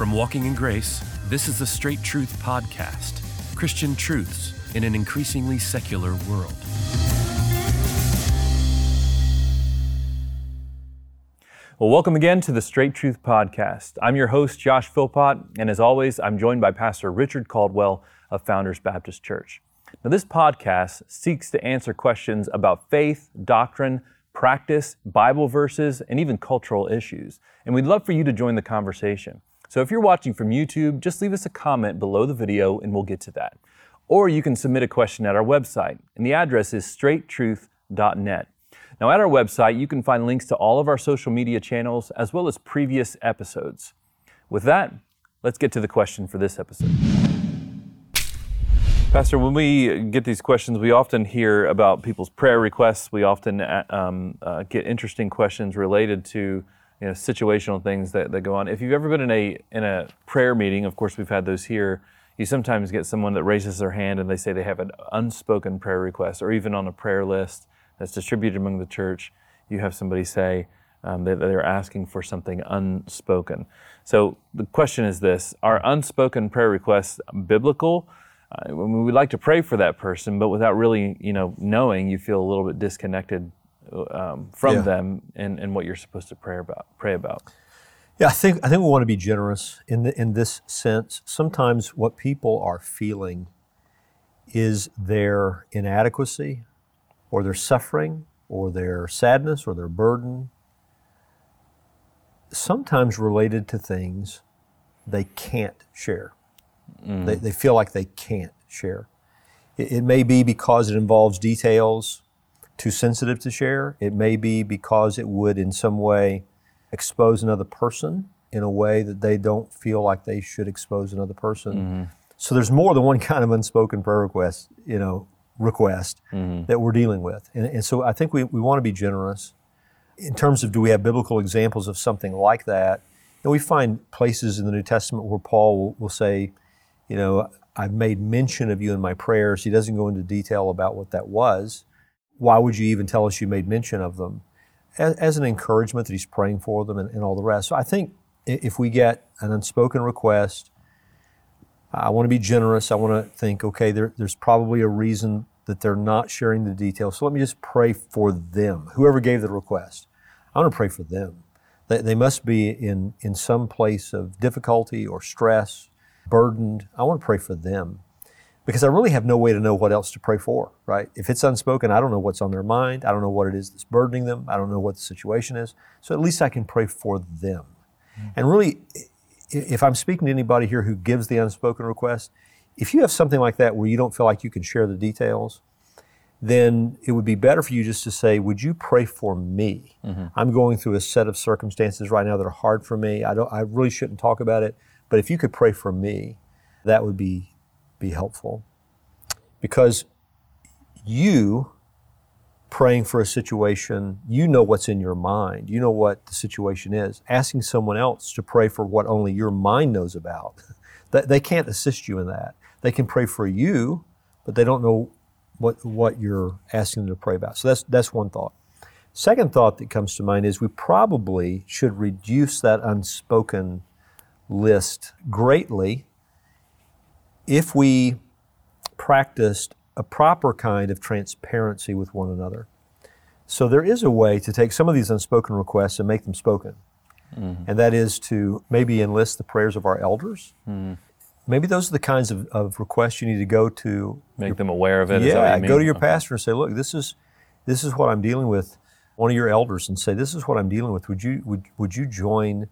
From Walking in Grace, this is the Straight Truth Podcast Christian truths in an increasingly secular world. Well, welcome again to the Straight Truth Podcast. I'm your host, Josh Philpott, and as always, I'm joined by Pastor Richard Caldwell of Founders Baptist Church. Now, this podcast seeks to answer questions about faith, doctrine, practice, Bible verses, and even cultural issues. And we'd love for you to join the conversation. So if you're watching from YouTube, just leave us a comment below the video and we'll get to that. Or you can submit a question at our website, and the address is straighttruth.net. Now, at our website, you can find links to all of our social media channels as well as previous episodes. With that, let's get to the question for this episode. Pastor, when we get these questions, we often hear about people's prayer requests. We often uh, um, uh, get interesting questions related to you know, situational things that, that go on. If you've ever been in a in a prayer meeting, of course we've had those here. You sometimes get someone that raises their hand and they say they have an unspoken prayer request, or even on a prayer list that's distributed among the church, you have somebody say um, that they're asking for something unspoken. So the question is this: Are unspoken prayer requests biblical? We would like to pray for that person, but without really, you know, knowing, you feel a little bit disconnected um, from yeah. them and, and what you're supposed to pray about. Pray about. Yeah, I think I think we want to be generous in the, in this sense. Sometimes what people are feeling is their inadequacy, or their suffering, or their sadness, or their burden. Sometimes related to things they can't share. Mm. They, they feel like they can't share. It, it may be because it involves details too sensitive to share. It may be because it would, in some way, expose another person in a way that they don't feel like they should expose another person. Mm-hmm. So there's more than one kind of unspoken prayer request, you know, request mm-hmm. that we're dealing with. And, and so I think we, we want to be generous. In terms of do we have biblical examples of something like that? And we find places in the New Testament where Paul will, will say, you know, I've made mention of you in my prayers. He doesn't go into detail about what that was why would you even tell us you made mention of them? As, as an encouragement that he's praying for them and, and, all the rest. So I think if we get an unspoken request, I want to be generous. I want to think, okay, there, there's probably a reason that they're not sharing the details. So let me just pray for them, whoever gave the request. I want to pray for them. They, they must be in, in some place of difficulty or stress, burdened. I want to pray for them because I really have no way to know what else to pray for, right? If it's unspoken, I don't know what's on their mind. I don't know what it is that's burdening them. I don't know what the situation is. So at least I can pray for them. Mm-hmm. And really, if I'm speaking to anybody here who gives the unspoken request, if you have something like that where you don't feel like you can share the details, then it would be better for you just to say, "Would you pray for me? Mm-hmm. I'm going through a set of circumstances right now that are hard for me. I don't. I really shouldn't talk about it. But if you could pray for me, that would be be helpful. Because you praying for a situation, you know what's in your mind, you know what the situation is. Asking someone else to pray for what only your mind knows about, they can't assist you in that. They can pray for you, but they don't know what, what you're asking them to pray about. So that's, that's one thought. Second thought that comes to mind is we probably should reduce that unspoken list greatly if we practiced a proper kind of transparency with one another. So there is a way to take some of these unspoken requests and make them spoken. Mm-hmm. And that is to maybe enlist the prayers of our elders. Mm-hmm. Maybe those are the kinds of, of, requests you need to go to. Make your, them aware of it. Yeah, go to your okay. pastor and say, look, this is this is what I'm dealing with. One of your elders and say, this is what I'm dealing with. Would you would, would you join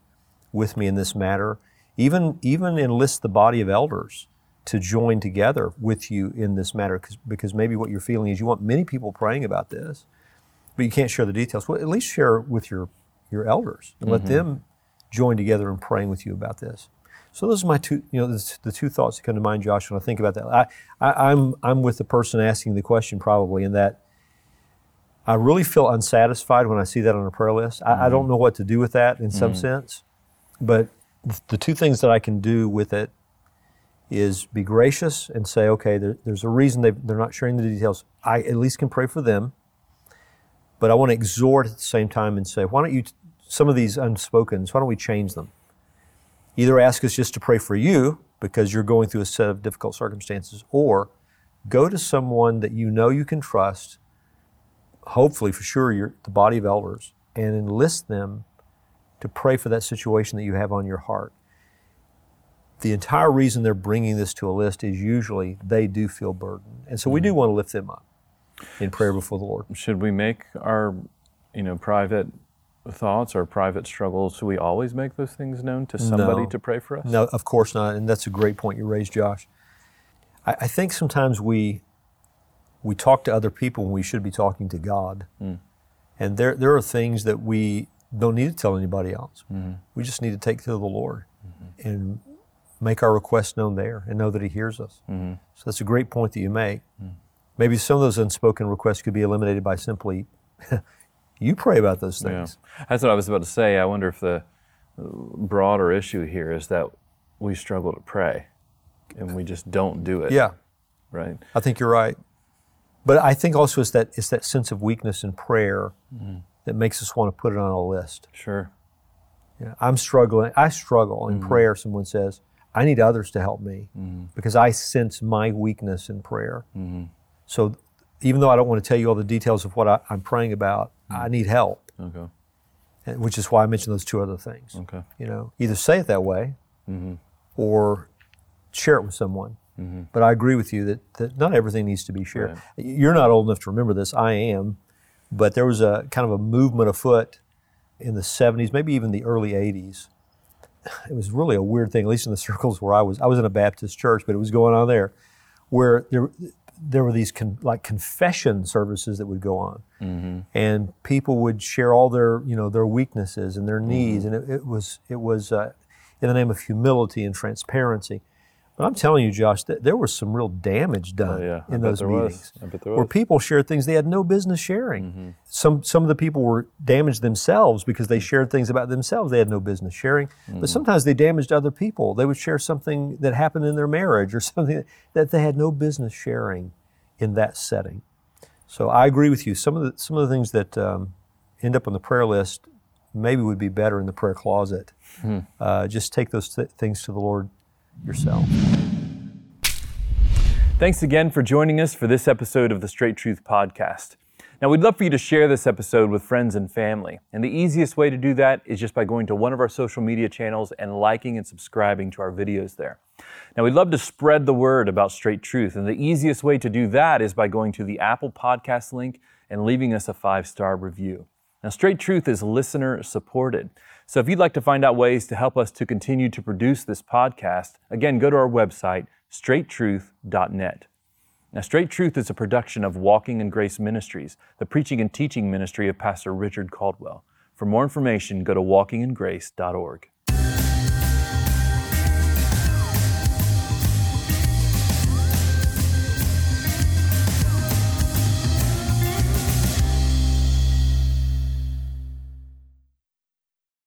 with me in this matter? Even even enlist the body of elders to join together with you in this matter because maybe what you're feeling is you want many people praying about this, but you can't share the details. Well, at least share with your, your elders and let mm-hmm. them join together in praying with you about this. So those are my two, you know, the, the two thoughts that come to mind, Josh, when I think about that. I, I, I'm, I'm with the person asking the question probably in that I really feel unsatisfied when I see that on a prayer list. I, mm-hmm. I don't know what to do with that in some mm-hmm. sense, but the two things that I can do with it is be gracious and say, okay, there, there's a reason they, they're not sharing the details. I at least can pray for them. But I want to exhort at the same time and say, why don't you, some of these unspokens, why don't we change them? Either ask us just to pray for you because you're going through a set of difficult circumstances, or go to someone that you know you can trust, hopefully for sure you're the body of elders, and enlist them to pray for that situation that you have on your heart. The entire reason they're bringing this to a list is usually they do feel burdened. And so we do mm-hmm. want to lift them up in prayer before the Lord. Should we make our, you know, private thoughts or private struggles, should we always make those things known to somebody No. to pray for us? No, of course not. And that's a great point you raised, Josh. I, I think sometimes we we talk to other people when we should be talking to God. Mm. And there there are things that we don't need to tell anybody else. Mm-hmm. We just need to take to the Lord mm-hmm. and make our requests known there and know that He hears us. Mm-hmm. So that's a great point that you make. Mm. Maybe some of those unspoken requests could be eliminated by simply you pray about those Yeah. things. That's what I was about to say. I wonder if the uh, broader issue here is that we struggle to pray and we just don't do it. yeah. Right? I think you're right. But I think also it's that it's that sense of weakness in prayer mm-hmm. that makes us want to put it on a list. Sure. Yeah, I'm struggling. I struggle in mm-hmm. prayer. Someone says, I need others to help me mm-hmm. because I sense my weakness in prayer. Mm-hmm. So even though I don't want to tell you all the details of what I, I'm praying about, I mm-hmm. need help, Okay. and- which is why I mentioned those two other things. Okay. You know, either say it that way or share it with someone. But I agree with you that, that not everything needs to be shared. You're not old enough to remember this. I am. But there was a kind of a movement afoot in the 70s, maybe even the early 80s. It was really a weird thing, at least in the circles where I was. I was in a Baptist church, but it was going on there, where there, there were these con, like confession services that would go on, and people would share all their you know their weaknesses and their needs, and it, it was it was uh, in the name of humility and transparency. But I'm telling you, Josh, that there was some real damage done Oh, yeah. In those meetings, I bet there where people shared things they had no business sharing. Mm-hmm. Some some of the people were damaged themselves because they shared things about themselves they had no business sharing. Mm-hmm. But sometimes they damaged other people. They would share something that happened in their marriage or something that they had no business sharing in that setting. So I agree with you. Some of the some of the things that um, end up on the prayer list maybe would be better in the prayer closet. Hmm. Uh, just take those th- things to the Lord yourself. Thanks again for joining us for this episode of the Straight Truth Podcast. Now, we'd love for you to share this episode with friends and family. And the easiest way to do that is just by going to one of our social media channels and liking and subscribing to our videos there. Now, we'd love to spread the word about Straight Truth. And the easiest way to do that is by going to the Apple Podcast link and leaving us a five star review. Now, Straight Truth is listener supported. So if you'd like to find out ways to help us to continue to produce this podcast, again, go to our website, straighttruth.net. Now, Straight Truth is a production of Walking in Grace Ministries, the preaching and teaching ministry of Pastor Richard Caldwell. For more information, go to walkingingrace.org.